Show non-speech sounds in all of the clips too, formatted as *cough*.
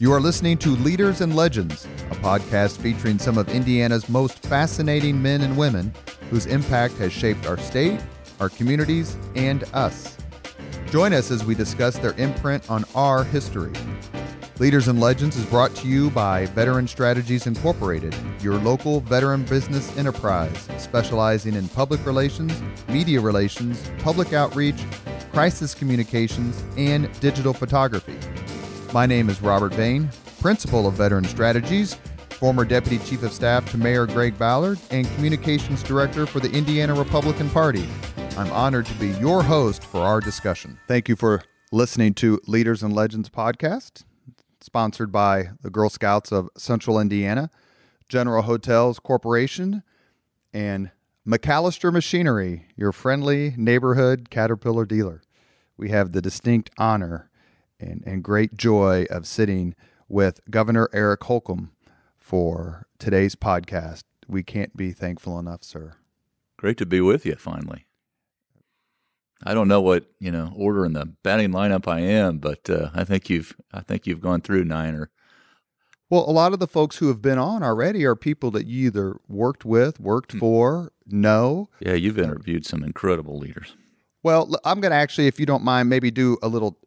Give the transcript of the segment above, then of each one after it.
You are listening to Leaders and Legends, a podcast featuring some of Indiana's most fascinating men and women whose impact has shaped our state, our communities, and us. Join us as we discuss their imprint on our history. Leaders and Legends is brought to you by Veteran Strategies Incorporated, your local veteran business enterprise specializing in public relations, media relations, public outreach, crisis communications, and digital photography. My name is Robert Vane, Principal of Veteran Strategies, former Deputy Chief of Staff to Mayor Greg Ballard, and Communications Director for the Indiana Republican Party. I'm honored to be your host for our discussion. Thank you for listening to Leaders and Legends podcast, sponsored by the Girl Scouts of Central Indiana, General Hotels Corporation, and MacAllister Machinery, your friendly neighborhood Caterpillar dealer. We have the distinct honor and, and great joy of sitting with Governor Eric Holcomb for today's podcast. We can't be thankful enough, sir. Great to be with you finally. I don't know what you know order in the batting lineup I am, but uh, I think you've I think you've gone through nine or. Well, a lot of the folks who have been on already are people that you either worked with, worked Hmm. for, know. Yeah, you've interviewed some incredible leaders. Well, I'm going to actually, if you don't mind, maybe do a little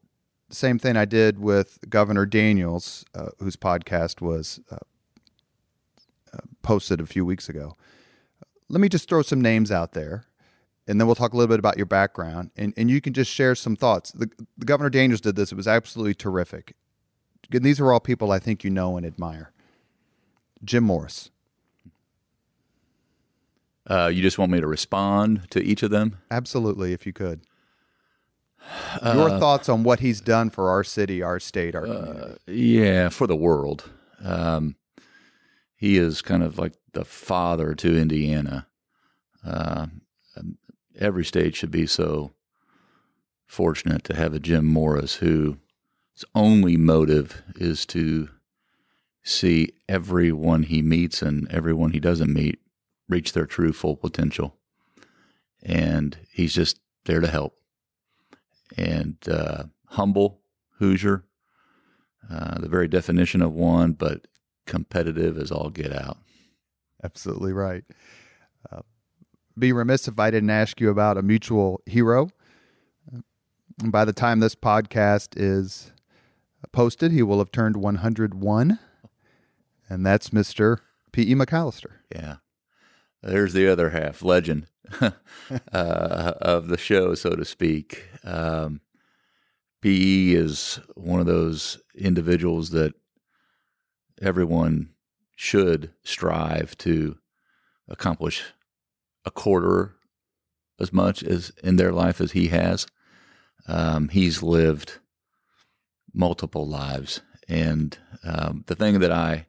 same thing I did with Governor Daniels, uh, whose podcast was uh, uh, posted a few weeks ago. Let me just throw some names out there, and then we'll talk a little bit about your background, and, and you can just share some thoughts. The, the Governor Daniels did this; it was absolutely terrific. And these are all people I think you know and admire. Jim Morris, Uh, you just want me to respond to each of them? absolutely, if you could. Your thoughts on what he's done for our city, our state, our community. Yeah, for the world. Um, he is kind of like the father to Indiana. Uh, um, every state should be so fortunate to have a Jim Morris whose only motive is to see everyone he meets and everyone he doesn't meet reach their true full potential. And he's just there to help. And uh, humble Hoosier, uh, the very definition of one, but competitive as all get out. Absolutely right. Uh, be remiss if I didn't ask you about a mutual hero. Uh, by the time this podcast is posted, he will have turned 101, and that's Mr. P.E. MacAllister. Yeah. There's the other half, legend *laughs* uh, of the show, so to speak. Um, PE is one of those individuals that everyone should strive to accomplish a quarter as much as in their life as he has. Um, he's lived multiple lives. And um, the thing that I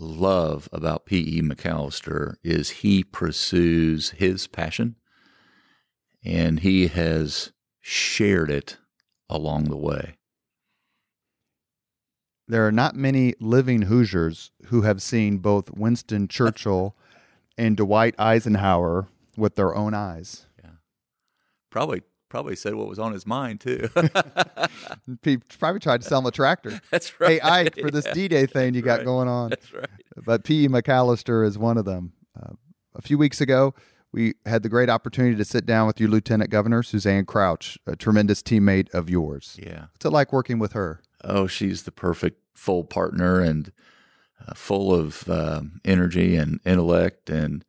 love about P.E. MacAllister is he pursues his passion and he has shared it along the way. There are not many living Hoosiers who have seen both Winston Churchill and Dwight Eisenhower with their own eyes. Yeah. Probably probably said what was on his mind too. *laughs* He probably tried to sell him a tractor. *laughs* That's right. Hey, Ike, for this *laughs* D Day thing you got Right. going on. That's right. but P.E. MacAllister is one of them. Uh, a few weeks ago, we had the great opportunity to sit down with your Lieutenant Governor, Suzanne Crouch, a tremendous teammate of yours. Yeah. What's it like working with her? Oh, she's the perfect full partner and uh, full of um, energy and intellect and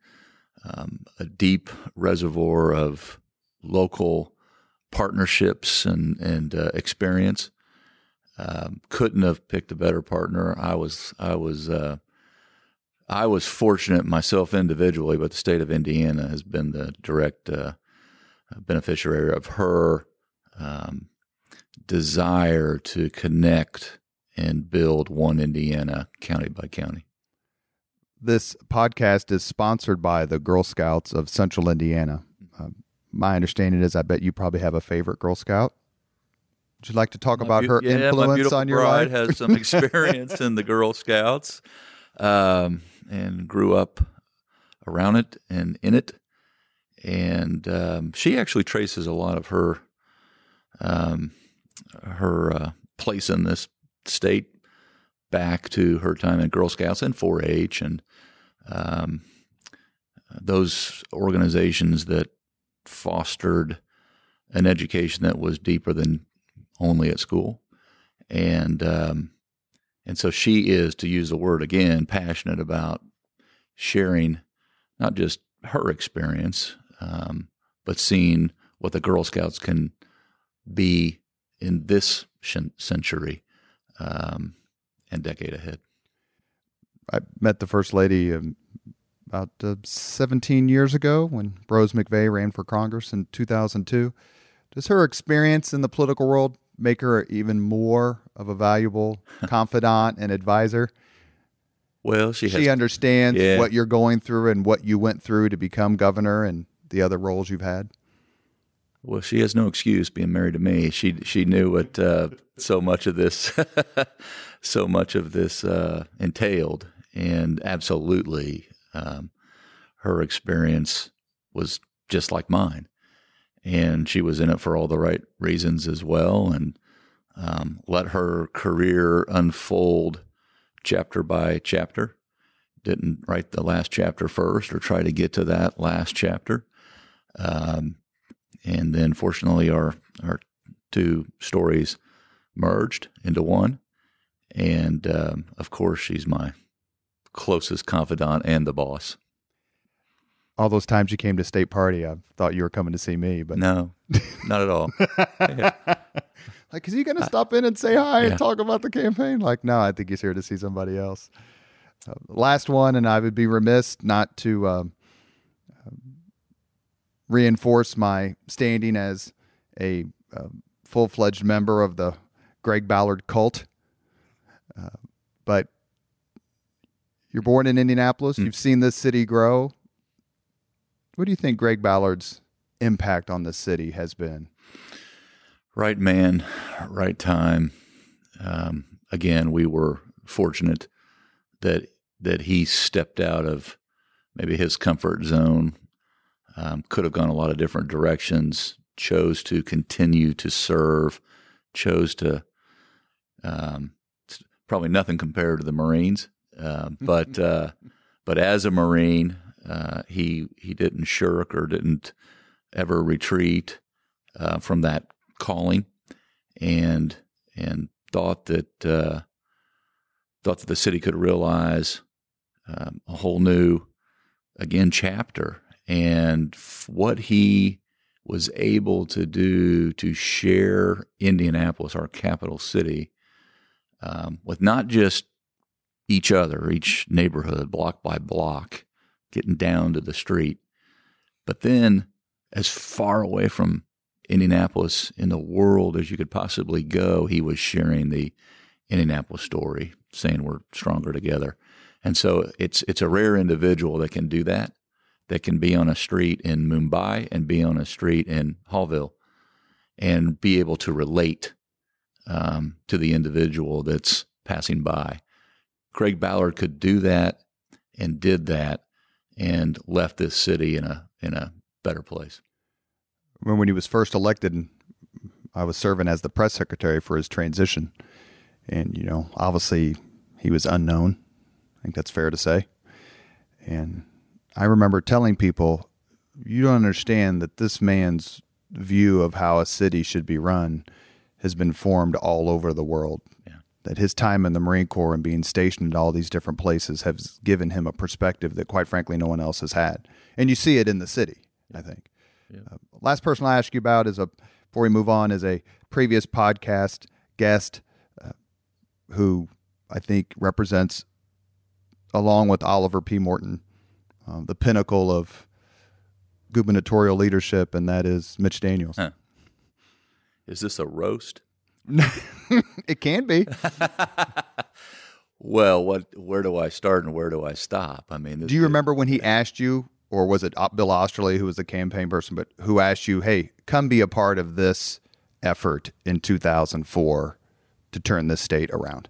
um, a deep reservoir of local partnerships and and uh, experience. Um, couldn't have picked a better partner. I was I was uh, I was fortunate myself individually, but the state of Indiana has been the direct uh, beneficiary of her um, desire to connect and build one Indiana county by county. This podcast is sponsored by the Girl Scouts of Central Indiana. Um, my understanding is I bet you probably have a favorite Girl Scout. Would you like to talk My about beau- her yeah, influence on your bride life? has some *laughs* experience in the Girl Scouts, um, and grew up around it and in it. And um, she actually traces a lot of her um, her uh, place in this state back to her time in Girl Scouts and 4-H and um, those organizations that fostered an education that was deeper than only at school, and um, and so she is, to use the word again, passionate about sharing not just her experience, um, but seeing what the Girl Scouts can be in this century um, and decade ahead. I met the first lady about uh, 17 years ago when Brose McVey ran for Congress in 2002. Does her experience in the political world make her even more of a valuable *laughs* confidant and advisor? Well, she she has, understands yeah. what you're going through and what you went through to become governor and the other roles you've had. Well, she has no excuse being married to me. She she knew what uh, so much of this *laughs* so much of this uh, entailed, and absolutely, um, her experience was just like mine, and she was in it for all the right reasons as well, and um, let her career unfold chapter by chapter. Didn't write the last chapter first or try to get to that last chapter. Um, and then fortunately our our two stories merged into one. And um, of course, she's my closest confidant and the boss. All those times you came to state party, I thought you were coming to see me, but no, not at all. *laughs* Like, is he going to stop in and say hi yeah. and talk about the campaign? Like, no, I think he's here to see somebody else. Uh, last one, and I would be remiss not to um, reinforce my standing as a uh, full fledged member of the Greg Ballard cult. Uh, but you're born in Indianapolis, mm. you've seen this city grow. What do you think Greg Ballard's impact on the city has been? Right man, right time. Um, again, we were fortunate that that he stepped out of maybe his comfort zone um, could have gone a lot of different directions, chose to continue to serve, chose to, um, probably nothing compared to the Marines, uh, but uh, but as a Marine, uh, he he didn't shirk or didn't ever retreat uh, from that calling, and and thought that uh, thought that the city could realize um, a whole new again chapter. And what he was able to do to share Indianapolis, our capital city, um, with not just each other, each neighborhood, block by block, getting down to the street, but then as far away from Indianapolis in the world as you could possibly go, he was sharing the Indianapolis story, saying we're stronger together. And so it's it's a rare individual that can do that that can be on a street in Mumbai and be on a street in Haughville and be able to relate um, to the individual that's passing by. Greg Ballard could do that and did that and left this city in a in a better place. When when he was first elected, I was serving as the press secretary for his transition, and you know, obviously, he was unknown. I think that's fair to say. And I remember telling people, you don't understand that this man's view of how a city should be run has been formed all over the world. Yeah. That his time in the Marine Corps and being stationed at all these different places has given him a perspective that, quite frankly, no one else has had. And you see it in the city, yeah. I think. Yeah. Uh, last person I'll ask you about is a, before we move on, is a previous podcast guest uh, who I think represents, along with Oliver P. Morton, uh, the pinnacle of gubernatorial leadership, and that is Mitch Daniels. Huh. Is this a roast? *laughs* it can be. *laughs* well, what? Where do I start and where do I stop? I mean, do you remember when he asked you, or was it Bill Oesterle who was the campaign person, but who asked you, "Hey, come be a part of this effort in 2004 to turn this state around"?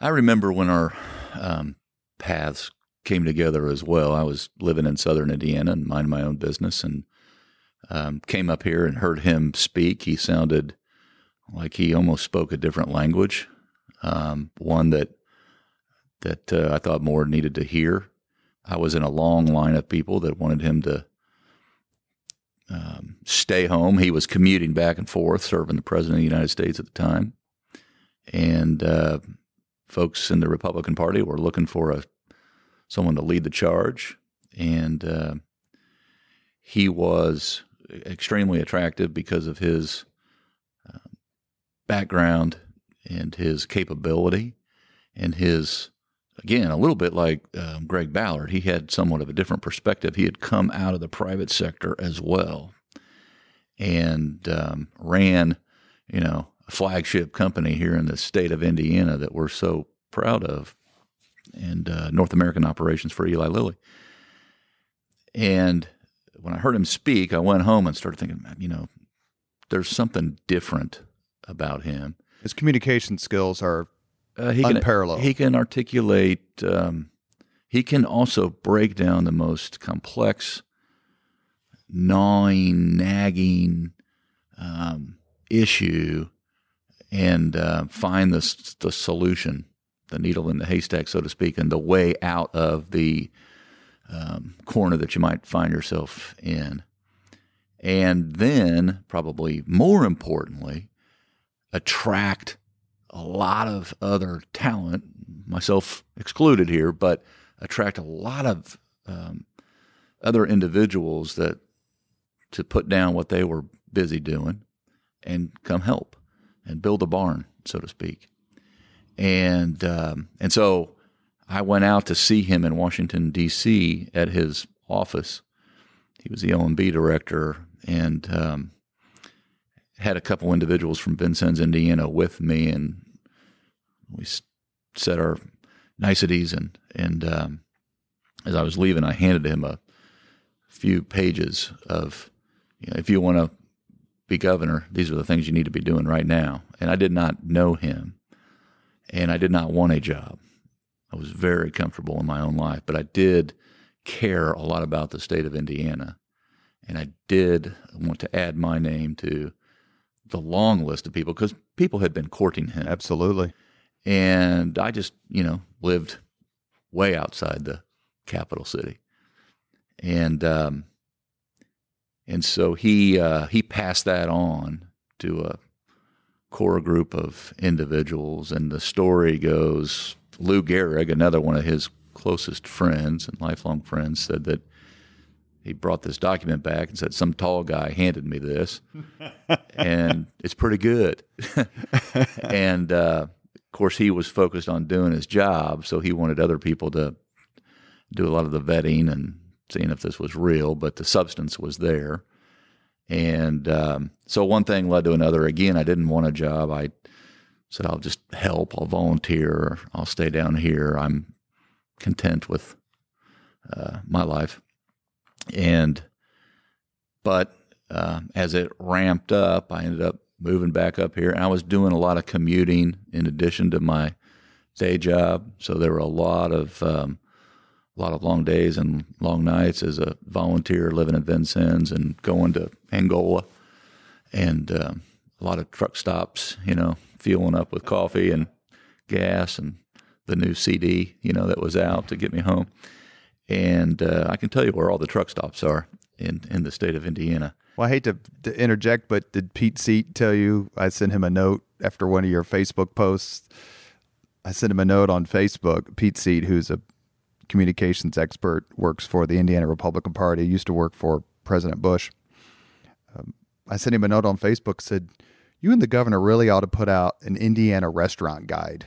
I remember when our um, paths came together as well. I was living in southern Indiana and minding my own business and um, came up here and heard him speak. He sounded like he almost spoke a different language. um, one that that uh, I thought more needed to hear. I was in a long line of people that wanted him to um, stay home. He was commuting back and forth, serving the president of the United States at the time, and uh, folks in the Republican Party were looking for a someone to lead the charge, and uh, he was extremely attractive because of his background and his capability and his again a little bit like um, Greg Ballard he had somewhat of a different perspective. He had come out of the private sector as well and um, ran you know a flagship company here in the state of Indiana that we're so proud of and uh, North American operations for Eli Lilly. And when I heard him speak, I went home and started thinking, you know, there's something different about him. His communication skills are uh, he unparalleled. Can, he can articulate. Um, he can also break down the most complex, gnawing, nagging um, issue and uh, find the the solution, the needle in the haystack, so to speak, and the way out of the um, corner that you might find yourself in. And then, probably more importantly, attract a lot of other talent, myself excluded here, but attract a lot of um, other individuals that to put down what they were busy doing and come help and build a barn, so to speak. And um, and so I went out to see him in Washington, D.C. at his office. He was the OMB director and um, had a couple individuals from Vincennes, Indiana with me. And we said our niceties. And, and um, as I was leaving, I handed him a few pages of, you know, if you want to be governor, these are the things you need to be doing right now. And I did not know him, and I did not want a job. I was very comfortable in my own life, but I did care a lot about the state of Indiana. And I did want to add my name to the long list of people because people had been courting him. Absolutely. And I just, you know, lived way outside the capital city. And, um, and so he, uh, he passed that on to a core group of individuals. And the story goes Lou Gerig, another one of his closest friends and lifelong friends, said that he brought this document back and said some tall guy handed me this, *laughs* and it's pretty good. *laughs* and uh, of course, he was focused on doing his job, so he wanted other people to do a lot of the vetting and seeing if this was real, but the substance was there. And um, so one thing led to another. Again, I didn't want a job. I said, I'll just help, I'll volunteer, I'll stay down here. I'm content with uh, my life. And, but uh, as it ramped up, I ended up moving back up here. And I was doing a lot of commuting in addition to my day job. So there were a lot of, um, a lot of long days and long nights as a volunteer living in Vincennes and going to Angola and um, a lot of truck stops, you know, fueling up with coffee and gas and the new CD, you know, that was out to get me home. And uh, I can tell you where all the truck stops are in, in the state of Indiana. Well, I hate to, to interject, but did Pete Seat tell you I sent him a note after one of your Facebook posts? I sent him a note on Facebook. Pete Seat, who's a communications expert, works for the Indiana Republican Party, used to work for President Bush. Um, I sent him a note on Facebook, said, you and the governor really ought to put out an Indiana restaurant guide.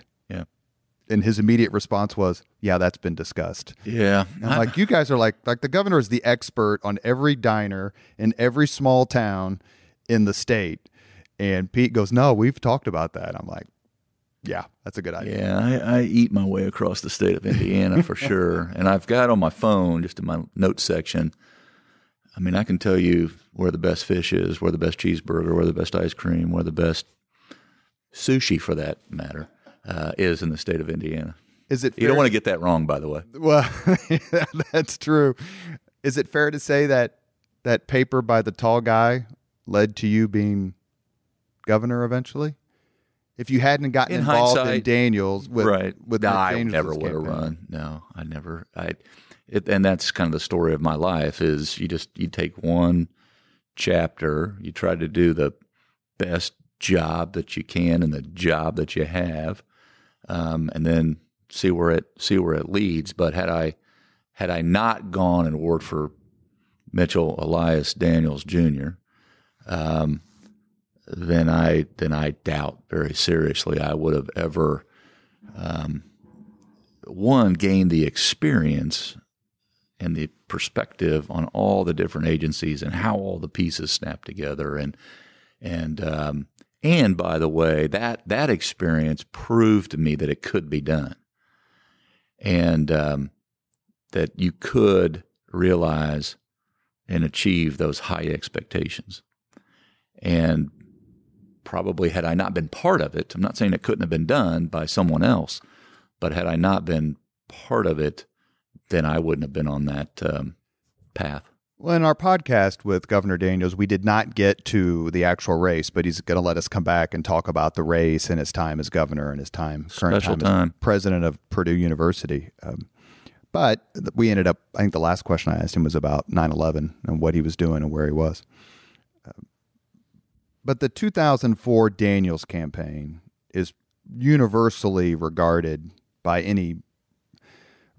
And his immediate response was, "Yeah, that's been discussed." Yeah, I'm like you guys are like like the governor is the expert on every diner in every small town in the state, and Pete goes, "No, we've talked about that." I'm like, "Yeah, that's a good idea." Yeah, I, I eat my way across the state of Indiana for *laughs* sure, and I've got on my phone just in my notes section. I mean, I can tell you where the best fish is, where the best cheeseburger, where the best ice cream, where the best sushi, for that matter, uh, is in the state of Indiana. Is it? You don't want to get that wrong, by the way. Well, *laughs* that's true. Is it fair to say that that paper by the tall guy led to you being governor eventually? If you hadn't gotten In involved in Daniels with right. with no, I Daniels' never would have run. No, I never. I, it, and that's kind of the story of my life. Is you just you take one chapter, you try to do the best job that you can in the job that you have, um, and then see where it see where it leads. But had I had I not gone and worked for Mitchell Elias Daniels Jr., um, then I then I doubt very seriously I would have ever um, one gained the experience and the perspective on all the different agencies and how all the pieces snap together and and um, and by the way that that experience proved to me that it could be done and um, that you could realize and achieve those high expectations and probably had I not been part of it, I'm not saying it couldn't have been done by someone else, but had I not been part of it, then I wouldn't have been on that um, path. Well, in our podcast with Governor Daniels, we did not get to the actual race, but he's going to let us come back and talk about the race and his time as governor and his time current Special time, as time. president of Purdue University. Um, but we ended up. I think the last question I asked him was about 9/11 and what he was doing and where he was. Um, but the 2004 Daniels campaign is universally regarded by any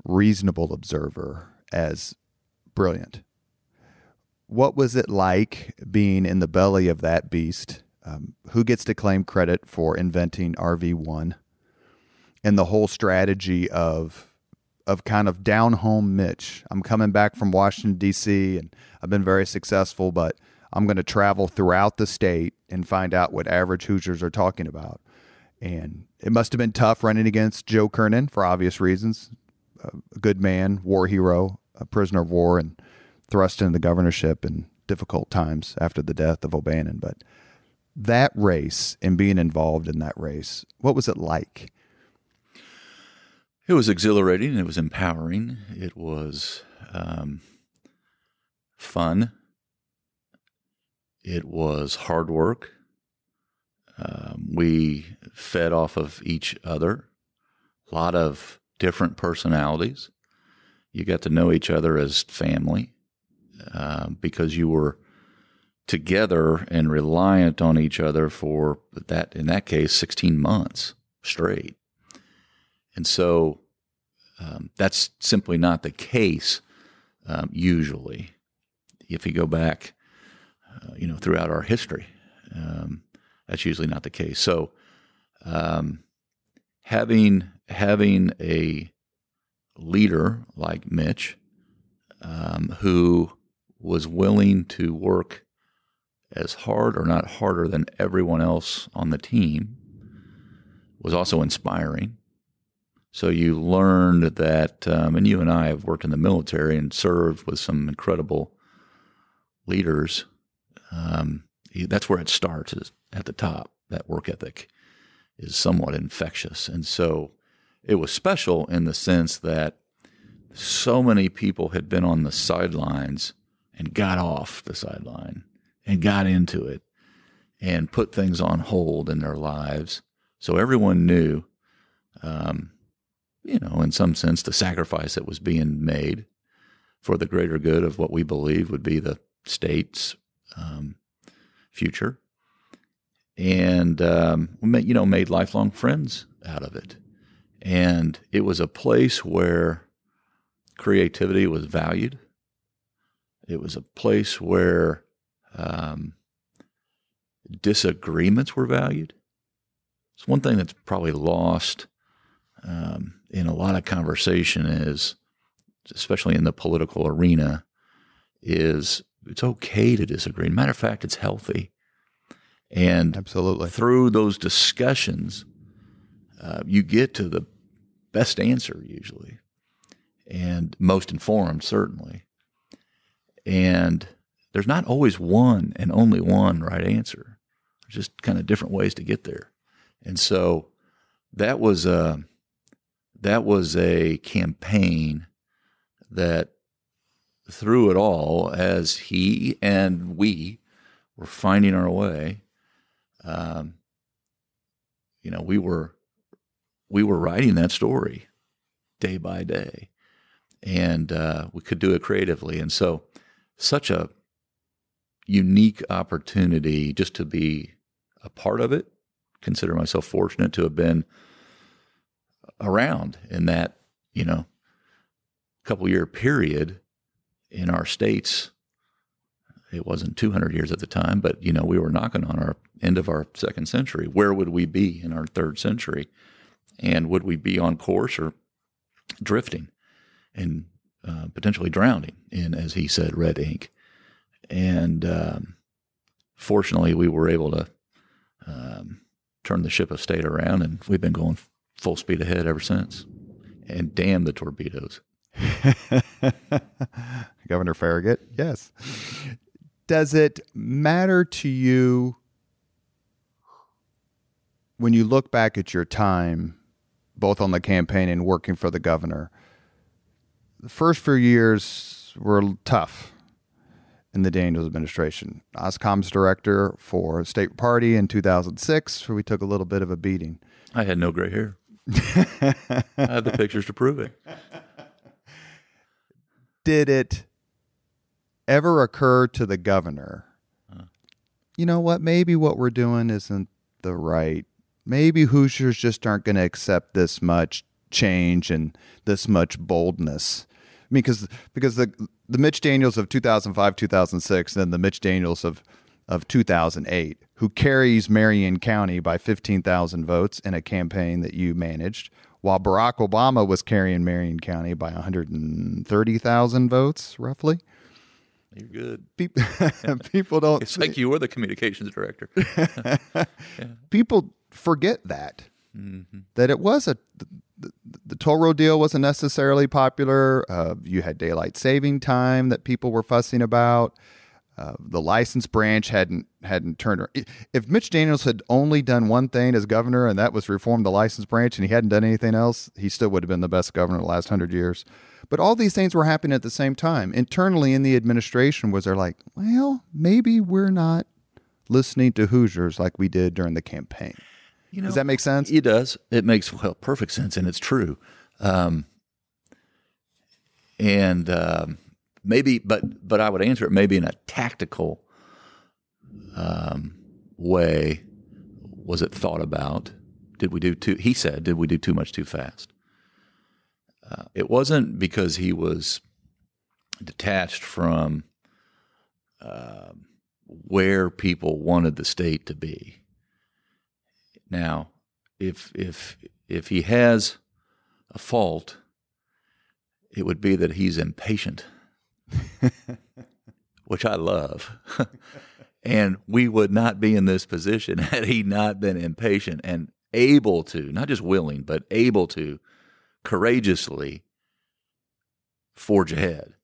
reasonable observer as brilliant. What was it like being in the belly of that beast? Um, who gets to claim credit for inventing RV1 and the whole strategy of of kind of down home Mitch? I'm coming back from Washington D.C. and I've been very successful, but I'm going to travel throughout the state and find out what average Hoosiers are talking about. And it must have been tough running against Joe Kernan for obvious reasons. A good man, war hero, a prisoner of war, and thrust into the governorship in difficult times after the death of O'Bannon. But that race and being involved in that race, what was it like? It was exhilarating. It was empowering. It was um, fun. It was hard work. Um, we fed off of each other. A lot of different personalities. You got to know each other as family uh, because you were together and reliant on each other for that. In that case, sixteen months straight. And so um, that's simply not the case um, usually. If you go back, uh, you know, throughout our history, um, that's usually not the case. So um, having having a leader like Mitch um, who was willing to work as hard or not harder than everyone else on the team was also inspiring. So you learned that, um, and you and I have worked in the military and served with some incredible leaders. Um, that's where it starts is at the top. That work ethic is somewhat infectious, and so it was special in the sense that so many people had been on the sidelines and got off the sideline and got into it and put things on hold in their lives. So everyone knew, um, you know, in some sense, the sacrifice that was being made for the greater good of what we believe would be the state's um, future. And, um, we made, you know, made lifelong friends out of it. And it was a place where creativity was valued. It was a place where um, disagreements were valued. It's one thing that's probably lost um, in a lot of conversation is, especially in the political arena, is it's okay to disagree. Matter of fact, it's healthy. And Absolutely. through those discussions, uh, you get to the best answer usually, and most informed certainly. And there's not always one and only one right answer. There's just kind of different ways to get there. And so that was a that was a campaign that through it all, as he and we were finding our way, um, you know, we were we were writing that story day by day, and uh, we could do it creatively. And so, such a unique opportunity just to be a part of it. Consider myself fortunate to have been around in that, you know, couple year period in our states. It wasn't 200 years at the time, but you know, we were knocking on our end of our second century. Where would we be in our third century? And would we be on course or drifting and uh, potentially drowning in, as he said, red ink? And um, fortunately, we were able to um, turn the ship of state around, and we've been going full speed ahead ever since. And damn the torpedoes. *laughs* Governor Farragut, yes. Does it matter to you when you look back at your time, both on the campaign and working for the governor? The first few years were tough in the Daniels administration. OSCOM's director for State Party in 2006, where we took a little bit of a beating. I had no gray hair. *laughs* I have the pictures to prove it. Did it ever occur to the governor? Uh. You know what? Maybe what we're doing isn't the right. Maybe Hoosiers just aren't going to accept this much change and this much boldness. Mean, because because the the Mitch Daniels of 2005, 2006, and the Mitch Daniels of of 2008, who carries Marion County by 15,000 votes in a campaign that you managed, while Barack Obama was carrying Marion County by 130,000 votes, roughly. You're good. People, *laughs* *laughs* people don't. It's like you were the communications director. *laughs* yeah. People forget that mm-hmm. that it was a the, the, toll road deal wasn't necessarily popular. Uh, you had daylight saving time that people were fussing about. Uh, the license branch hadn't hadn't turned. If Mitch Daniels had only done one thing as governor, and that was reform the license branch, and he hadn't done anything else, he still would have been the best governor the last hundred years. But all these things were happening at the same time. Internally in the administration, was there like, well, maybe we're not listening to Hoosiers like we did during the campaign. You know, does that make sense? It does. It makes well perfect sense, and it's true. Um, and um, maybe, but but I would answer it maybe in a tactical um, way. Was it thought about? Did we do too? He said, did we do too much too fast? Uh, it wasn't because he was detached from uh, where people wanted the state to be. Now, if if if he has a fault, it would be that he's impatient *laughs* which I love. *laughs* and we would not be in this position *laughs* had he not been impatient and able to, not just willing, but able to courageously forge ahead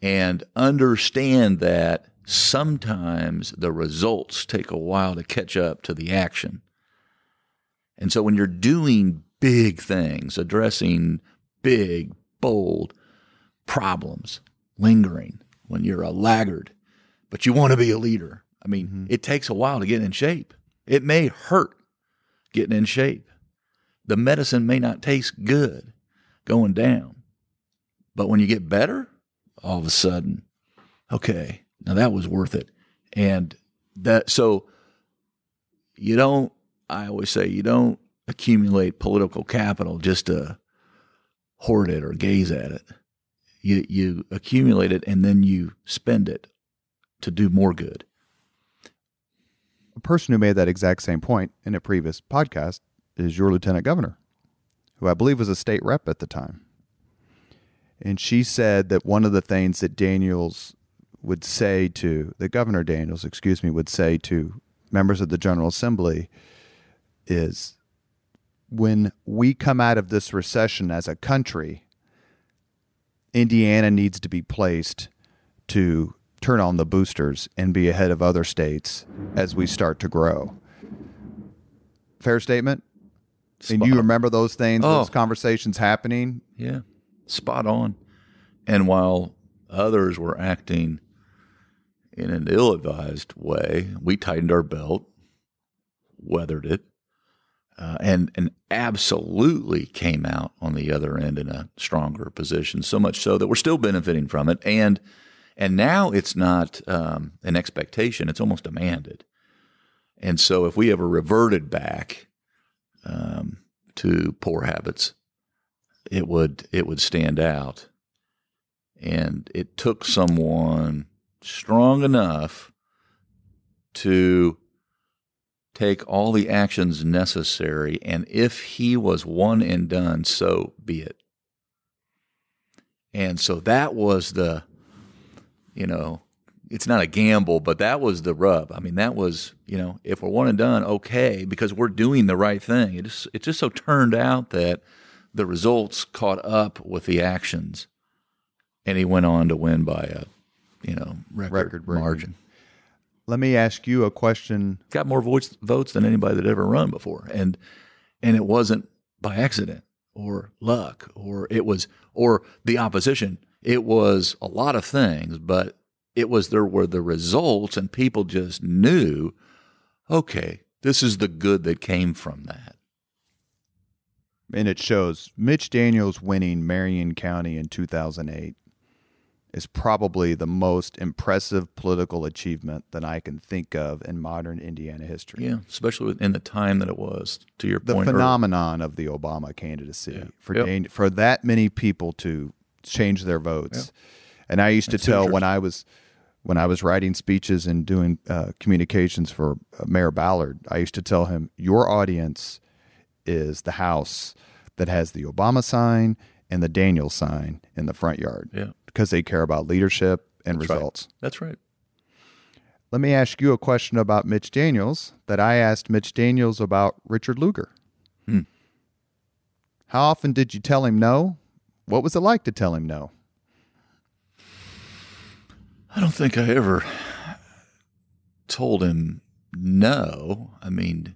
and understand that sometimes the results take a while to catch up to the action. And so when you're doing big things, addressing big, bold problems, lingering when you're a laggard, but you want to be a leader. I mean, mm-hmm. it takes a while to get in shape. It may hurt getting in shape. The medicine may not taste good going down. But when you get better, all of a sudden, okay, now that was worth it. And that, so you don't, I always say, you don't accumulate political capital just to hoard it or gaze at it you you accumulate it and then you spend it to do more good. A person who made that exact same point in a previous podcast is your lieutenant governor, who I believe was a state rep at the time. And she said that one of the things that Daniels would say to the governor Daniels, excuse me, would say to members of the General Assembly is when we come out of this recession as a country, Indiana needs to be placed to turn on the boosters and be ahead of other states as we start to grow. Fair statement? Spot and you remember those things, oh. those conversations happening? Yeah, spot on. And while others were acting in an ill advised way, we tightened our belt, weathered it, uh, and and absolutely came out on the other end in a stronger position. So much so that we're still benefiting from it, and and now it's not um, an expectation; it's almost demanded. And so, if we ever reverted back um, to poor habits, it would it would stand out. And it took someone strong enough to take all the actions necessary, and if he was one and done, so be it. And so that was the, you know, it's not a gamble, but that was the rub. I mean, that was, you know, if we're one and done, okay, because we're doing the right thing. It just, it just so turned out that the results caught up with the actions, and he went on to win by a, you know, record, Record margin. Let me ask you a question. Got more votes votes than anybody that ever run before, and and it wasn't by accident or luck or it was or the opposition. It was a lot of things, but it was there were the results, and people just knew, okay, this is the good that came from that. and it shows Mitch Daniels winning Marion County in 2008 is probably the most impressive political achievement that I can think of in modern Indiana history. Yeah, especially in the time that it was. To your The point, earlier. phenomenon of the Obama candidacy Yeah. for Yep. Dan- for that many people to change their votes. And I used to tell when I was when I was writing speeches and doing uh, communications for uh, Mayor Ballard, I used to tell him, "Your audience is the house that has the Obama sign and the Daniel sign in the front yard Yeah, because they care about leadership and That's right. results." that's right. Let me ask you a question about Mitch Daniels that I asked Mitch Daniels about Richard Lugar. Hmm. How often did you tell him no? What was it like to tell him no? I don't think I ever told him no. I mean,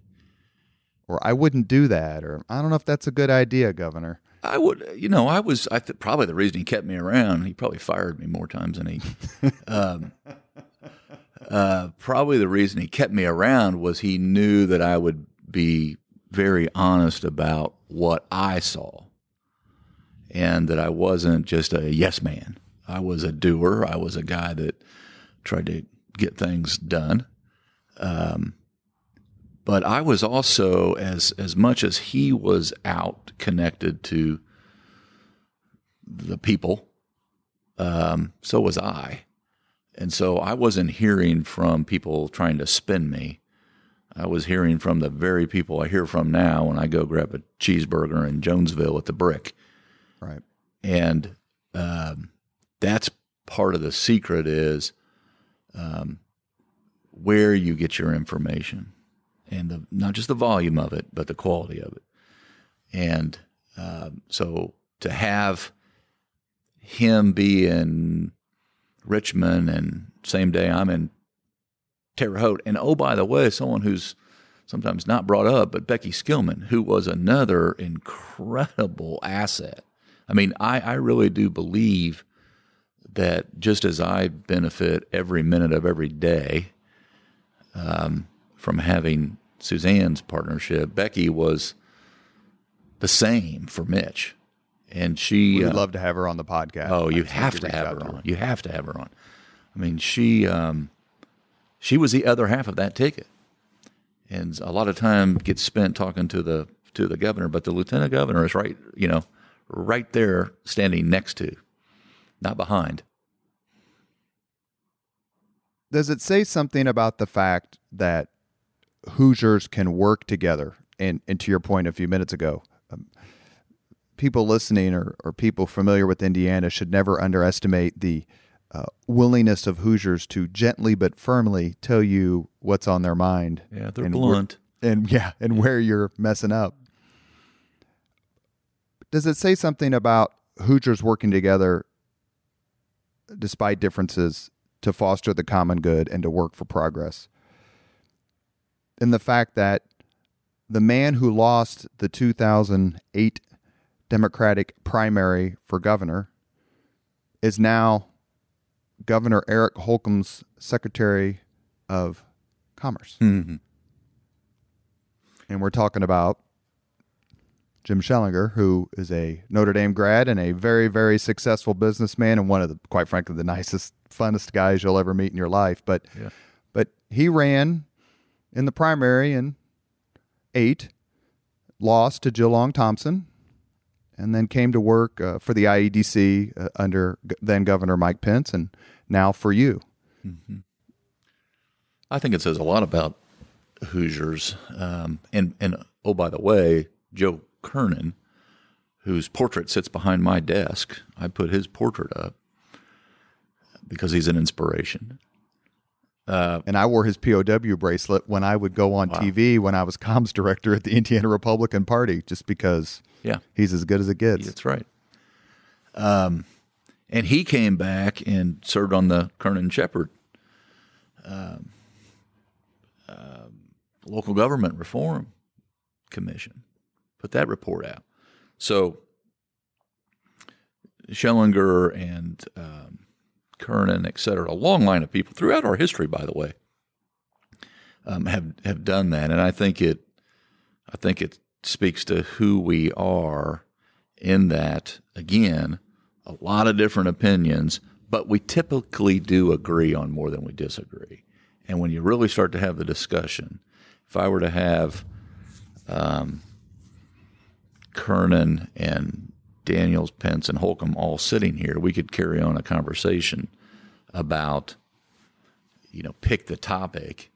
Or I wouldn't do that, or I don't know if that's a good idea, Governor. I would, you know, I was, I th- probably the reason he kept me around, he probably fired me more times than he, *laughs* um, uh, probably the reason he kept me around was he knew that I would be very honest about what I saw and that I wasn't just a yes man. I was a doer. I was a guy that tried to get things done. Um, but I was also as as much as he was out connected to the people, um, so was I, and so I wasn't hearing from people trying to spin me. I was hearing from the very people I hear from now when I go grab a cheeseburger in Jonesville at the Brick, Right. and um, that's part of the secret is um, where you get your information and the, not just the volume of it, but the quality of it. And um, so to have him be in Richmond and same day I'm in Terre Haute, and oh by the way, someone who's sometimes not brought up, but Becky Skillman, who was another incredible asset. I mean, I, I really do believe that just as I benefit every minute of every day um, from having Suzanne's partnership, Becky was the same for Mitch. And she, would uh, love to have her on the podcast. oh, you have to have her on. You have to have her on. I mean, she, um, she was the other half of that ticket, and a lot of time gets spent talking to the to the governor, but the lieutenant governor is right, you know, right there, standing next to, not behind. Does it say something about the fact that Hoosiers can work together? And, and to your point a few minutes ago, um, people listening or, or people familiar with Indiana should never underestimate the uh, willingness of Hoosiers to gently but firmly tell you what's on their mind. Yeah, they're and blunt. and yeah, and where you're messing up. Does it say something about Hoosiers working together despite differences to foster the common good and to work for progress? And the fact that the man who lost the 2008 Democratic primary for governor is now Governor Eric Holcomb's Secretary of Commerce Mhm. and we're talking about Jim Schellinger, who is a Notre Dame grad and a very, very successful businessman and one of the, quite frankly, the nicest, funnest guys you'll ever meet in your life. But, Yeah. but he ran in the primary in eight, lost to Jill Long Thompson, and then came to work uh, for the IEDC uh, under then Governor Mike Pence, and now for you. I think it says a lot about Hoosiers. Um, and and oh, by the way, Joe Kernan, whose portrait sits behind my desk, I put his portrait up because he's an inspiration. And I wore his POW bracelet when I would go on TV when I was *laughs* comms director at the Indiana Republican Party, just because Yeah, he's as good as it gets. that's right. Um, and he came back and served on the Kernan Shepard um, um, local government reform commission. Put that report out. So Schellinger and um, Kernan, et cetera, a long line of people throughout our history, by the way, um, have have done that, and I think it, I think it speaks to who we are. In that, again, a lot of different opinions, but we typically do agree on more than we disagree. And when you really start to have the discussion, if I were to have um, Kernan and Daniels, Pence, and Holcomb all sitting here, we could carry on a conversation about, you know, pick the topic,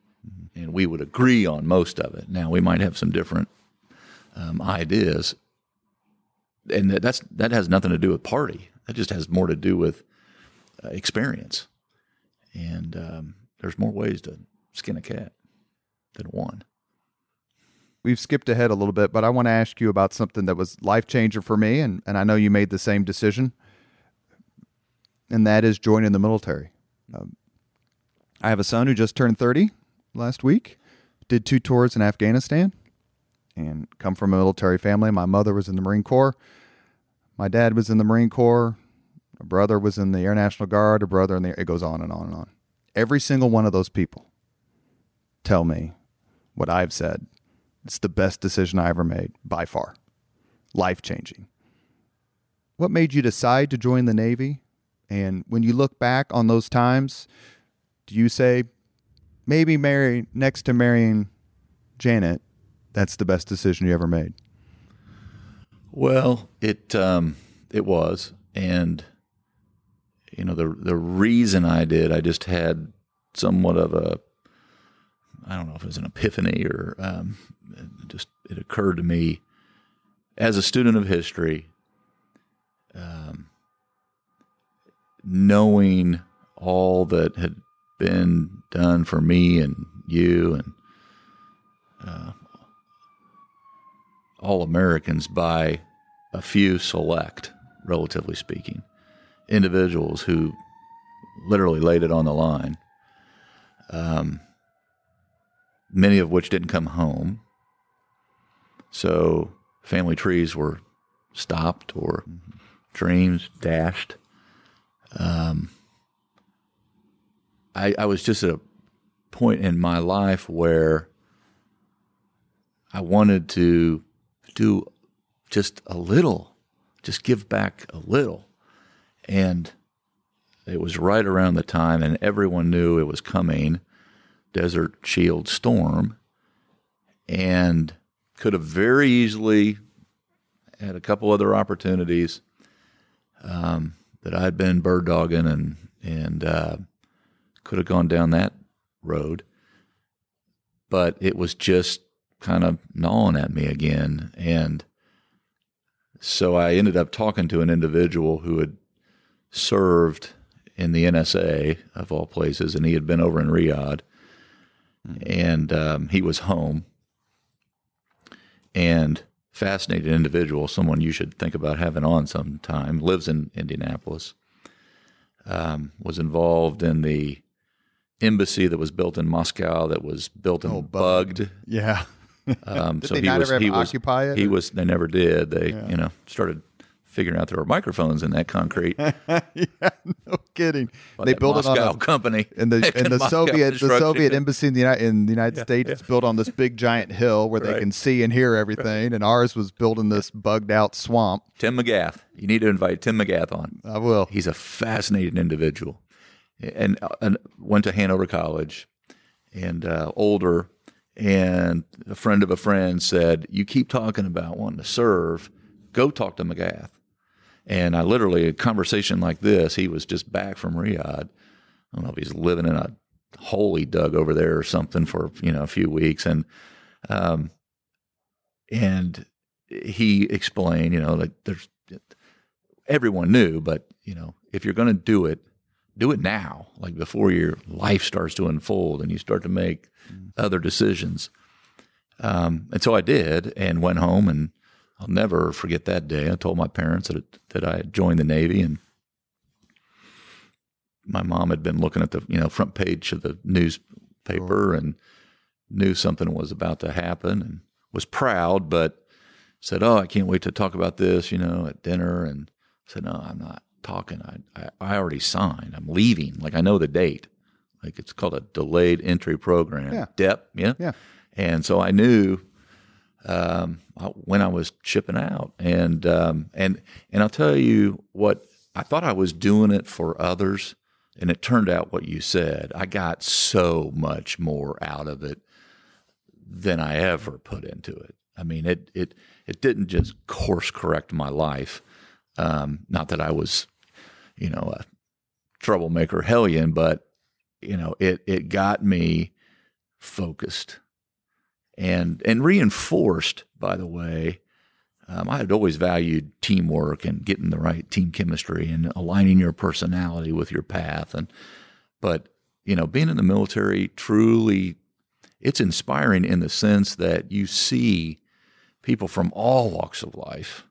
and we would agree on most of it. Now we might have some different um, ideas, and that- that's that has nothing to do with party. That just has more to do with uh, experience, and um, there's more ways to skin a cat than one. We've skipped ahead a little bit, but I want to ask you about something that was life changer for me, and, and I know you made the same decision, and that is joining the military. Um, I have a son who just turned 30 last week, did two tours in Afghanistan, and come from a military family. My mother was in the Marine Corps. My dad was in the Marine Corps. A brother was in the Air National Guard. A brother in the it goes on and on and on. Every single one of those people tell me what I've said. It's the best decision I ever made by far. Life changing. What made you decide to join the Navy? And when you look back on those times, do you say maybe marry next to marrying Janet, that's the best decision you ever made? Well, it um, it was, and you know the the reason I did, I just had somewhat of a, I don't know if it was an epiphany or um, it just it occurred to me as a student of history, um, knowing all that had been done for me and you and all Americans by a few select, relatively speaking, individuals who literally laid it on the line. Um, many of which didn't come home. So family trees were stopped or dreams dashed. Um, I, I was just at a point in my life where I wanted to do just a little, just give back a little. And it was right around the time, and everyone knew it was coming Desert Shield storm, and could have very easily had a couple other opportunities um, that I'd been bird dogging and and uh, could have gone down that road, but it was just kind of gnawing at me again, and so I ended up talking to an individual who had served in the NSA of all places, and he had been over in Riyadh, and um, he was home, and fascinating individual, someone you should think about having on sometime. Lives in Indianapolis. Um, was involved in the embassy that was built in Moscow that was built and Oh, bugged. bugged. Yeah. Um, *laughs* so they he was, he was, occupy it, He or- was. They never did. They, you know, started figuring out there were microphones in that concrete. *laughs* yeah, no kidding. by they built it on a, company. *laughs* in the *laughs* in the Moscow Soviet the. Soviet embassy in the United, in the United States it's built on this big giant hill where they can see and hear everything, and ours was built in this bugged out swamp. Tim McGath. You need to invite Tim McGath on. I will. He's a fascinating individual, and, and went to Hanover College, and uh, older. And a friend of a friend said, "You keep talking about wanting to serve. Go talk to McGath." And I literally a conversation like this. He was just back from Riyadh. I don't know if he's living in a hole he dug over there or something for you know a few weeks, and um, and he explained, you know, like there's everyone knew, but you know, if you're going to do it, do it now, like before your life starts to unfold and you start to make other decisions. Um, and so I did, and went home, and I'll never forget that day. I told my parents that that I had joined the Navy, and my mom had been looking at the you know front page of the newspaper and knew something was about to happen, and was proud, but said, "Oh, I can't wait to talk about this," you know, at dinner, and I said, "No, I'm not talking. I, I I already signed. I'm leaving. Like I know the date. Like it's called a delayed entry program. Yeah. DEP. Yeah. Yeah. And so I knew um, when I was shipping out, and um, and and I'll tell you what I thought I was doing it for others, and it turned out what you said. I got so much more out of it than I ever put into it. I mean, it it it didn't just course correct my life. Um, not that I was, you know, a troublemaker hellion, but you know, it it got me focused and and reinforced. By the way, um, I had always valued teamwork and getting the right team chemistry and aligning your personality with your path. And but you know, being in the military truly, it's inspiring in the sense that you see people from all walks of life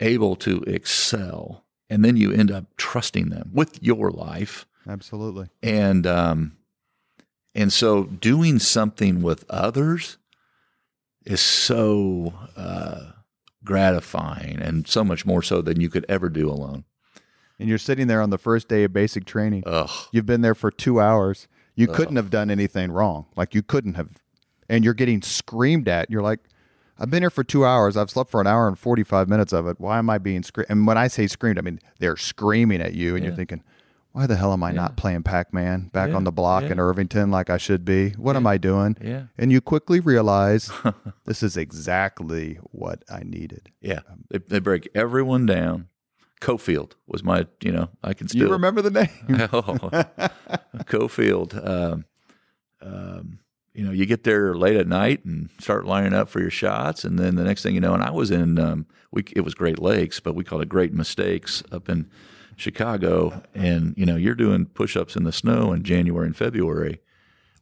able to excel, and then you end up trusting them with your life Absolutely. and um, and so doing something with others is so uh, gratifying and so much more so than you could ever do alone. And you're sitting there on the first day of basic training. Ugh, You've been there for two hours. You couldn't have done anything wrong. Like you couldn't have. And you're getting screamed at. You're like, I've been here for two hours. I've slept for an hour and 45 minutes of it. Why am I being screamed? And when I say screamed, I mean they're screaming at you, and you're thinking, why the hell am I not playing Pac Man back Yeah, on the block yeah. in Irvington like I should be? What am I doing? yeah, And you quickly realize *laughs* this is exactly what I needed. yeah. They, they break everyone down. Cofield was my, you know, I can still You remember the name? *laughs* oh, Cofield. Um, um, you know, you get there late at night and start lining up for your shots, and then the next thing you know, and I was in, um, we it was Great Lakes, but we called it Great Mistakes up in Chicago, and you know, you're doing push-ups in the snow in January and February,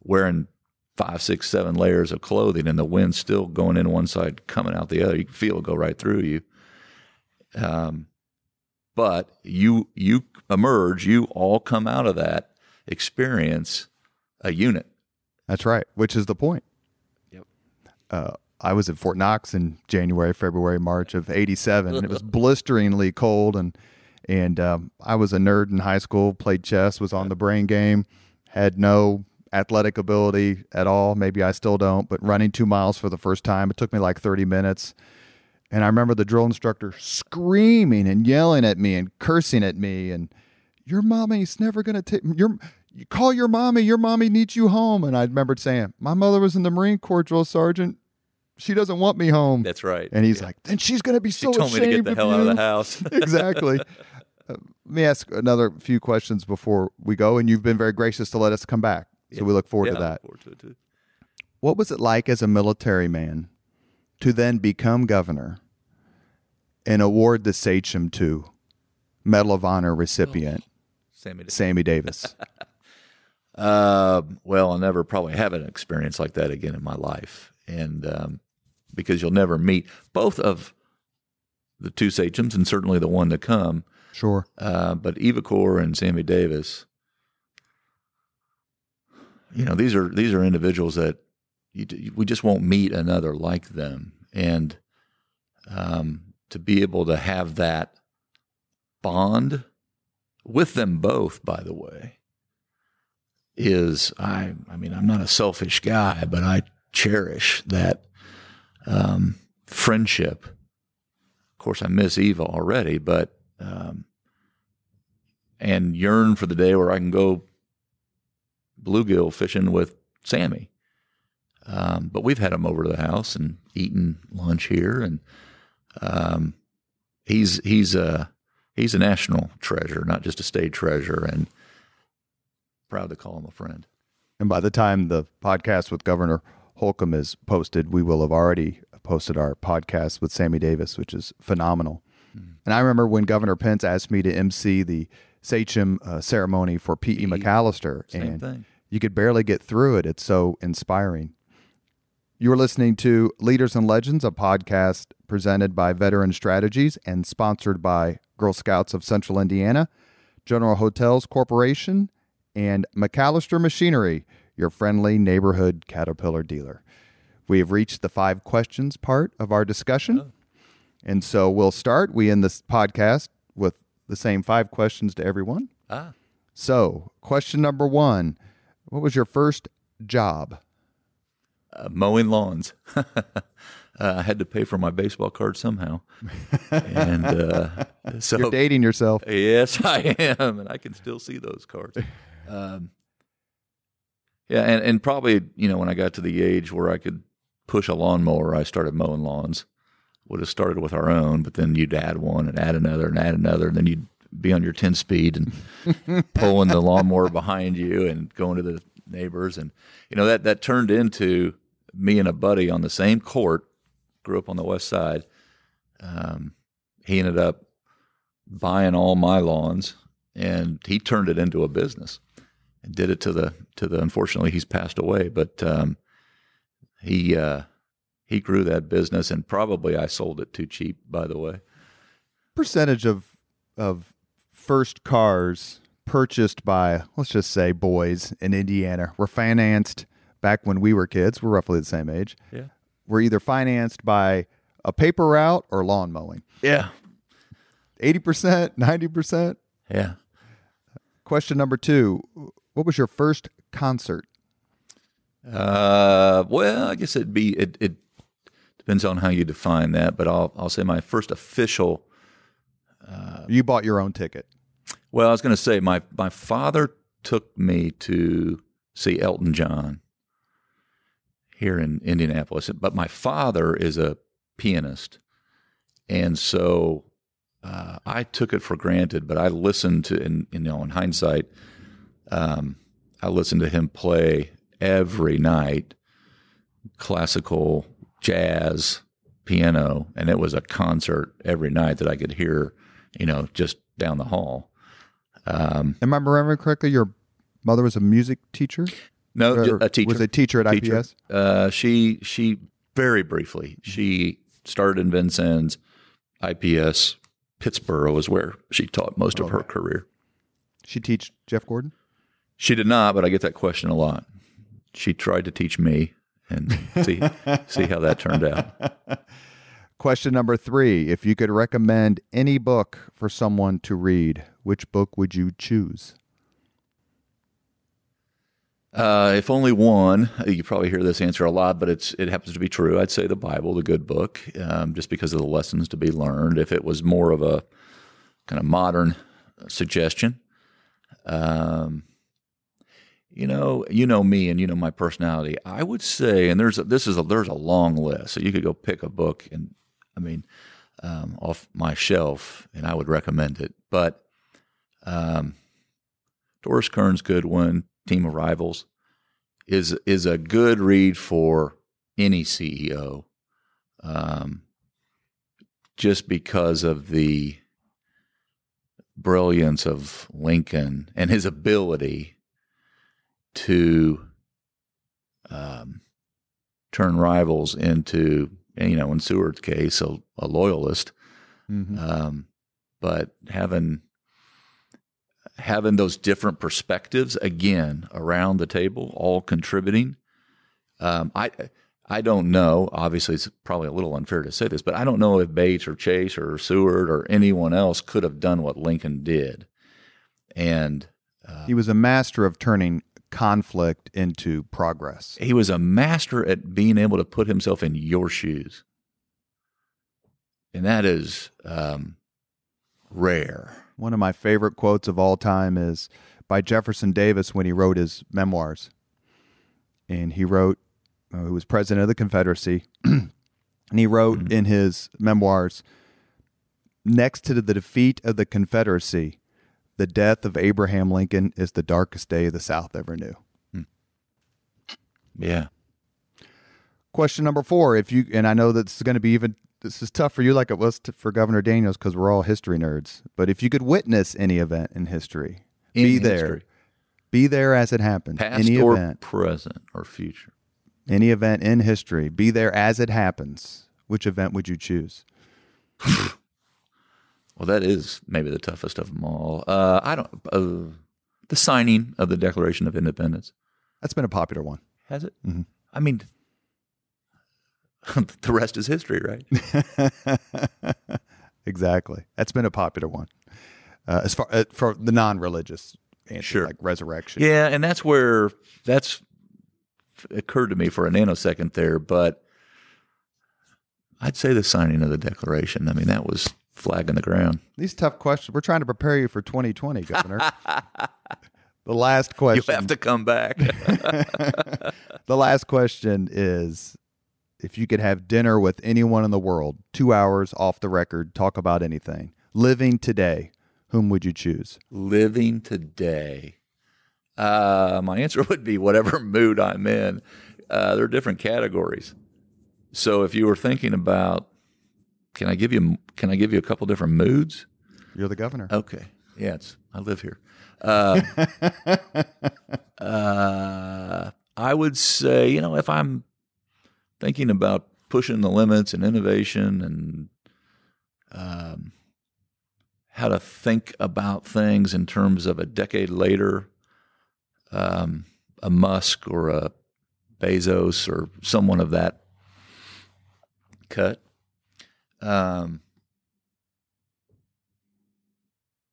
wearing five, six, seven layers of clothing, and the wind's still going in one side, coming out the other. You can feel it go right through you. Um, but you you emerge, you all come out of that experience a unit. That's right, which is the point. Yep. Uh, I was at Fort Knox in January, February, March of '87, and it was *laughs* blisteringly cold, and and um, I was a nerd in high school, played chess, was on the brain game, had no athletic ability at all. Maybe I still don't, but running two miles for the first time, it took me like 30 minutes. And I remember the drill instructor screaming and yelling at me and cursing at me and your mommy's never going to take your you call your mommy, your mommy needs you home. And I remembered saying, My mother was in the Marine Corps drill sergeant. She doesn't want me home. That's right. and he's like, Then she's going to be she so told me to get the hell out of the house. *laughs* *laughs* exactly. Uh, let me ask another few questions before we go. And you've been very gracious to let us come back. So we look forward yeah, to that. forward to it too. What was it like as a military man to then become governor and award the sachem to Medal of Honor recipient Sammy. Sammy Davis? *laughs* Uh, well, I'll never probably have an experience like that again in my life, and um, because you'll never meet both of the two sachems, and certainly the one to come. Sure. Uh, but Eva Kor and Sammy Davis, you know, these are these are individuals that you, we just won't meet another like them. And um, to be able to have that bond with them both, by the way, is I I mean, I'm not a selfish guy, but I cherish that um, friendship. Of course, I miss Eva already, but um, and yearn for the day where I can go bluegill fishing with Sammy. Um, but we've had him over to the house and eaten lunch here, and um, he's he's a he's a national treasure, not just a state treasure, and proud to call him a friend. And by the time the podcast with Governor Holcomb is posted, we will have already posted our podcast with Sammy Davis, which is phenomenal. And I remember when Governor Pence asked me to MC the Sachem uh, ceremony for P.E. MacAllister, Same and thing. you could barely get through it. It's so inspiring. You are listening to Leaders and Legends, a podcast presented by Veteran Strategies and sponsored by Girl Scouts of Central Indiana, General Hotels Corporation, and MacAllister Machinery, your friendly neighborhood Caterpillar dealer. We have reached the five questions part of our discussion. And so we'll start. We end this podcast with the same five questions to everyone. Ah, So, question number one What was your first job? uh, mowing lawns. *laughs* uh, I had to pay for my baseball card somehow, and uh, *laughs* so You're dating yourself. Yes, *laughs* I am, and I can still see those cards. Um, yeah, and, and probably you know when I got to the age where I could push a lawnmower, I started mowing lawns. Would have started with our own, but then you'd add one and add another and add another, and then you'd be on your ten speed and *laughs* pulling the lawnmower behind you and going to the neighbors, and you know that that turned into me and a buddy on the same court. Grew up on the west side. Um, he ended up buying all my lawns and he turned it into a business and did it to the to the unfortunately he's passed away but um, he uh, he grew that business and probably I sold it too cheap by the way Percentage of of first cars purchased by let's just say boys in Indiana were financed back when we were kids. We're roughly the same age. yeah Were either financed by a paper route or lawn mowing. yeah Eighty percent, ninety percent. yeah Question number two: What was your first concert? uh, well I guess it'd be it, it depends on how you define that but I'll I'll say my first official You bought your own ticket. Well, I was going to say my my father took me to see Elton John here in Indianapolis, but my father is a pianist, and so uh, I took it for granted. But I listened to, and you know, in hindsight, um, I listened to him play every night, classical, jazz, piano, and it was a concert every night that I could hear, you know, just down the hall. Um, Am I remembering correctly? Your mother was a music teacher. no, Or a teacher. was a teacher at Teacher. IPS. Uh, she she very briefly. She started in Vincennes, IPS. Pittsboro was where she taught most of her career. She teach Jeff Gordon. She did not, but I get that question a lot. She tried to teach me, and see see how that turned out. *laughs* Question number three: If you could recommend any book for someone to read, which book would you choose? Uh, if only one, you probably hear this answer a lot, but it's it happens to be true. I'd say the Bible, the good book, um, just because of the lessons to be learned. If it was more of a kind of modern suggestion, um, you know, you know me, and you know my personality. I would say, and there's a, this is a there's a long list, so you could go pick a book, and I mean, um, off my shelf, and I would recommend it. But um, Doris Kearns Goodwin, Team of Rivals, is is a good read for any CEO, um, just because of the brilliance of Lincoln and his ability to um, turn rivals into, you know, in Seward's case, a, a loyalist Mm-hmm. um, but having having those different perspectives again around the table, all contributing. Um, I I don't know. Obviously, it's probably a little unfair to say this, but I don't know if Bates or Chase or Seward or anyone else could have done what Lincoln did. And uh, he was a master of turning conflict into progress. He was a master at being able to put himself in your shoes. And that is um, rare. One of my favorite quotes of all time is by Jefferson Davis when he wrote his memoirs. And he wrote, uh, who was president of the Confederacy, *clears throat* and he wrote mm-hmm. in his memoirs, next to the defeat of the Confederacy, the death of Abraham Lincoln is the darkest day the South ever knew. Hmm. Yeah. Question number four: If you and I know that this is going to be even this is tough for you, like it was to, for Governor Daniels, because we're all history nerds. But if you could witness any event in history, in be there, be there as it happens. Past any or event, present or future, any event in history, be there as it happens. Which event would you choose? *laughs* Well, that is maybe the toughest of them all. Uh, I don't. Uh, the signing of the Declaration of Independence. That's been a popular one. Has it? Mm-hmm. I mean, *laughs* the rest is history, right? *laughs* exactly. That's been a popular one. Uh, as far uh, for the non-religious answer, sure. like resurrection. Yeah, and that's where that's occurred to me for a nanosecond there, but I'd say the signing of the Declaration. I mean, that was flag in the ground. These tough questions. We're trying to prepare you for 2020, Governor. *laughs* the last question. You have to come back. *laughs* the last question is if you could have dinner with anyone in the world, two hours off the record, talk about anything, living today, whom would you choose? Living today. Uh, my answer *laughs* would be whatever mood I'm in. Uh, there are different categories. So if you were thinking about can I give you Can I give you a couple different moods? You're the governor. Okay. Yeah, it's I live here. Uh, *laughs* uh, I would say, you know, if I'm thinking about pushing the limits and innovation and um, how to think about things in terms of a decade later, um, a Musk or a Bezos or someone of that cut. Um,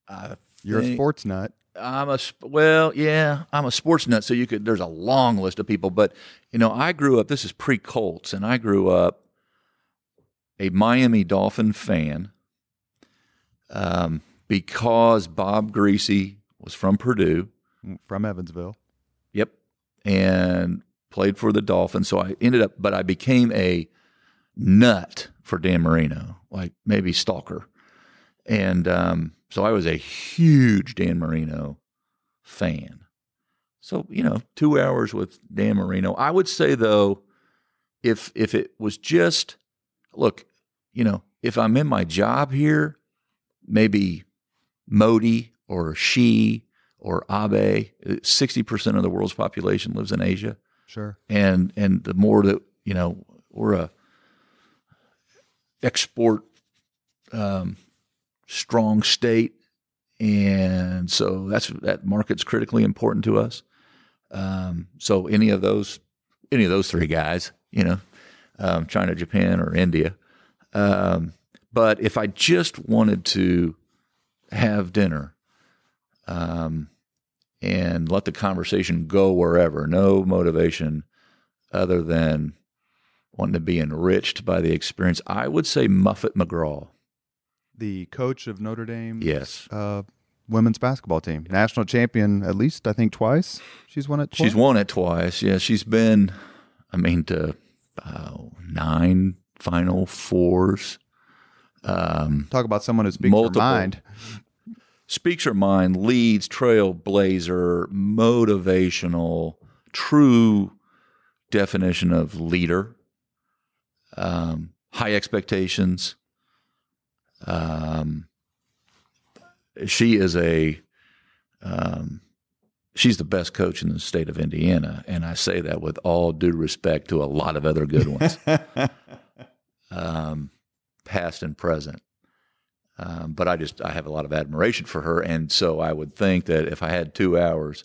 I You're a sports nut. I'm a well, yeah, I'm a sports nut. So you could. There's a long list of people, but you know, I grew up. This is pre Colts, and I grew up a Miami Dolphin fan um, because Bob Griese was from Purdue, mm, from Evansville. Yep, and played for the Dolphins. So I ended up, but I became a nut for Dan Marino, like maybe stalker. And um, so I was a huge Dan Marino fan. So, you know, two hours with Dan Marino. I would say though, if if it was just look, you know, if I'm in my job here, maybe Modi or Xi or Abe, sixty percent of the world's population lives in Asia. Sure. And and the more that you know, we're a export um, strong state, and so that's that market's critically important to us. Um, so any of those, any of those three guys, you know, um, China, Japan, or India. Um, but if I just wanted to have dinner um, and let the conversation go wherever, no motivation other than wanting to be enriched by the experience, I would say Muffet McGraw. The coach of Notre Dame. Yes. Uh, women's basketball team, national champion at least I think twice. She's won it. Twice? She's won it twice. Yeah, she's been, I mean, to uh, nine Final Fours. Um, Talk about someone who speaks multiple, her mind. Speaks her mind, leads, trailblazer, motivational, true definition of leader um, high expectations. Um, she is a um, she's the best coach in the state of Indiana, and I say that with all due respect to a lot of other good ones, *laughs* um, past and present. Um, but I just I have a lot of admiration for her, and so I would think that if I had two hours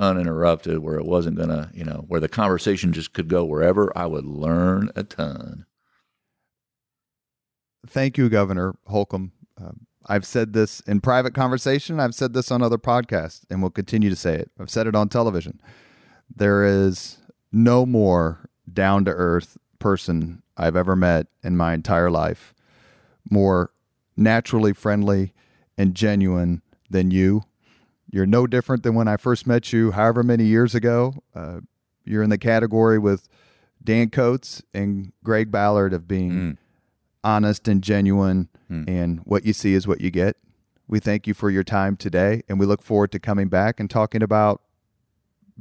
uninterrupted, where it wasn't going to, you know, where the conversation just could go wherever, I would learn a ton. Thank you, Governor Holcomb. Um, I've said this in private conversation. I've said this on other podcasts, and will continue to say it. I've said it on television. There is no more down to earth person I've ever met in my entire life, more naturally friendly and genuine than you. You're no different than when I first met you, however many years ago. Uh, you're in the category with Dan Coats and Greg Ballard of being mm. honest and genuine, mm. and what you see is what you get. We thank you for your time today, and we look forward to coming back and talking about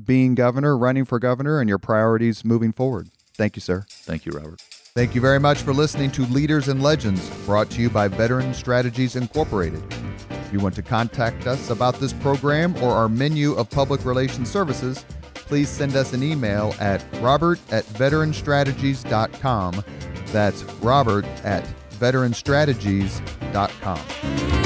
being governor, running for governor, and your priorities moving forward. Thank you, sir. Thank you, Robert. Thank you very much for listening to Leaders and Legends, brought to you by Veteran Strategies Incorporated. If you want to contact us about this program or our menu of public relations services, please send us an email at robert at veteranstrategies.com. That's robert at veteranstrategies.com.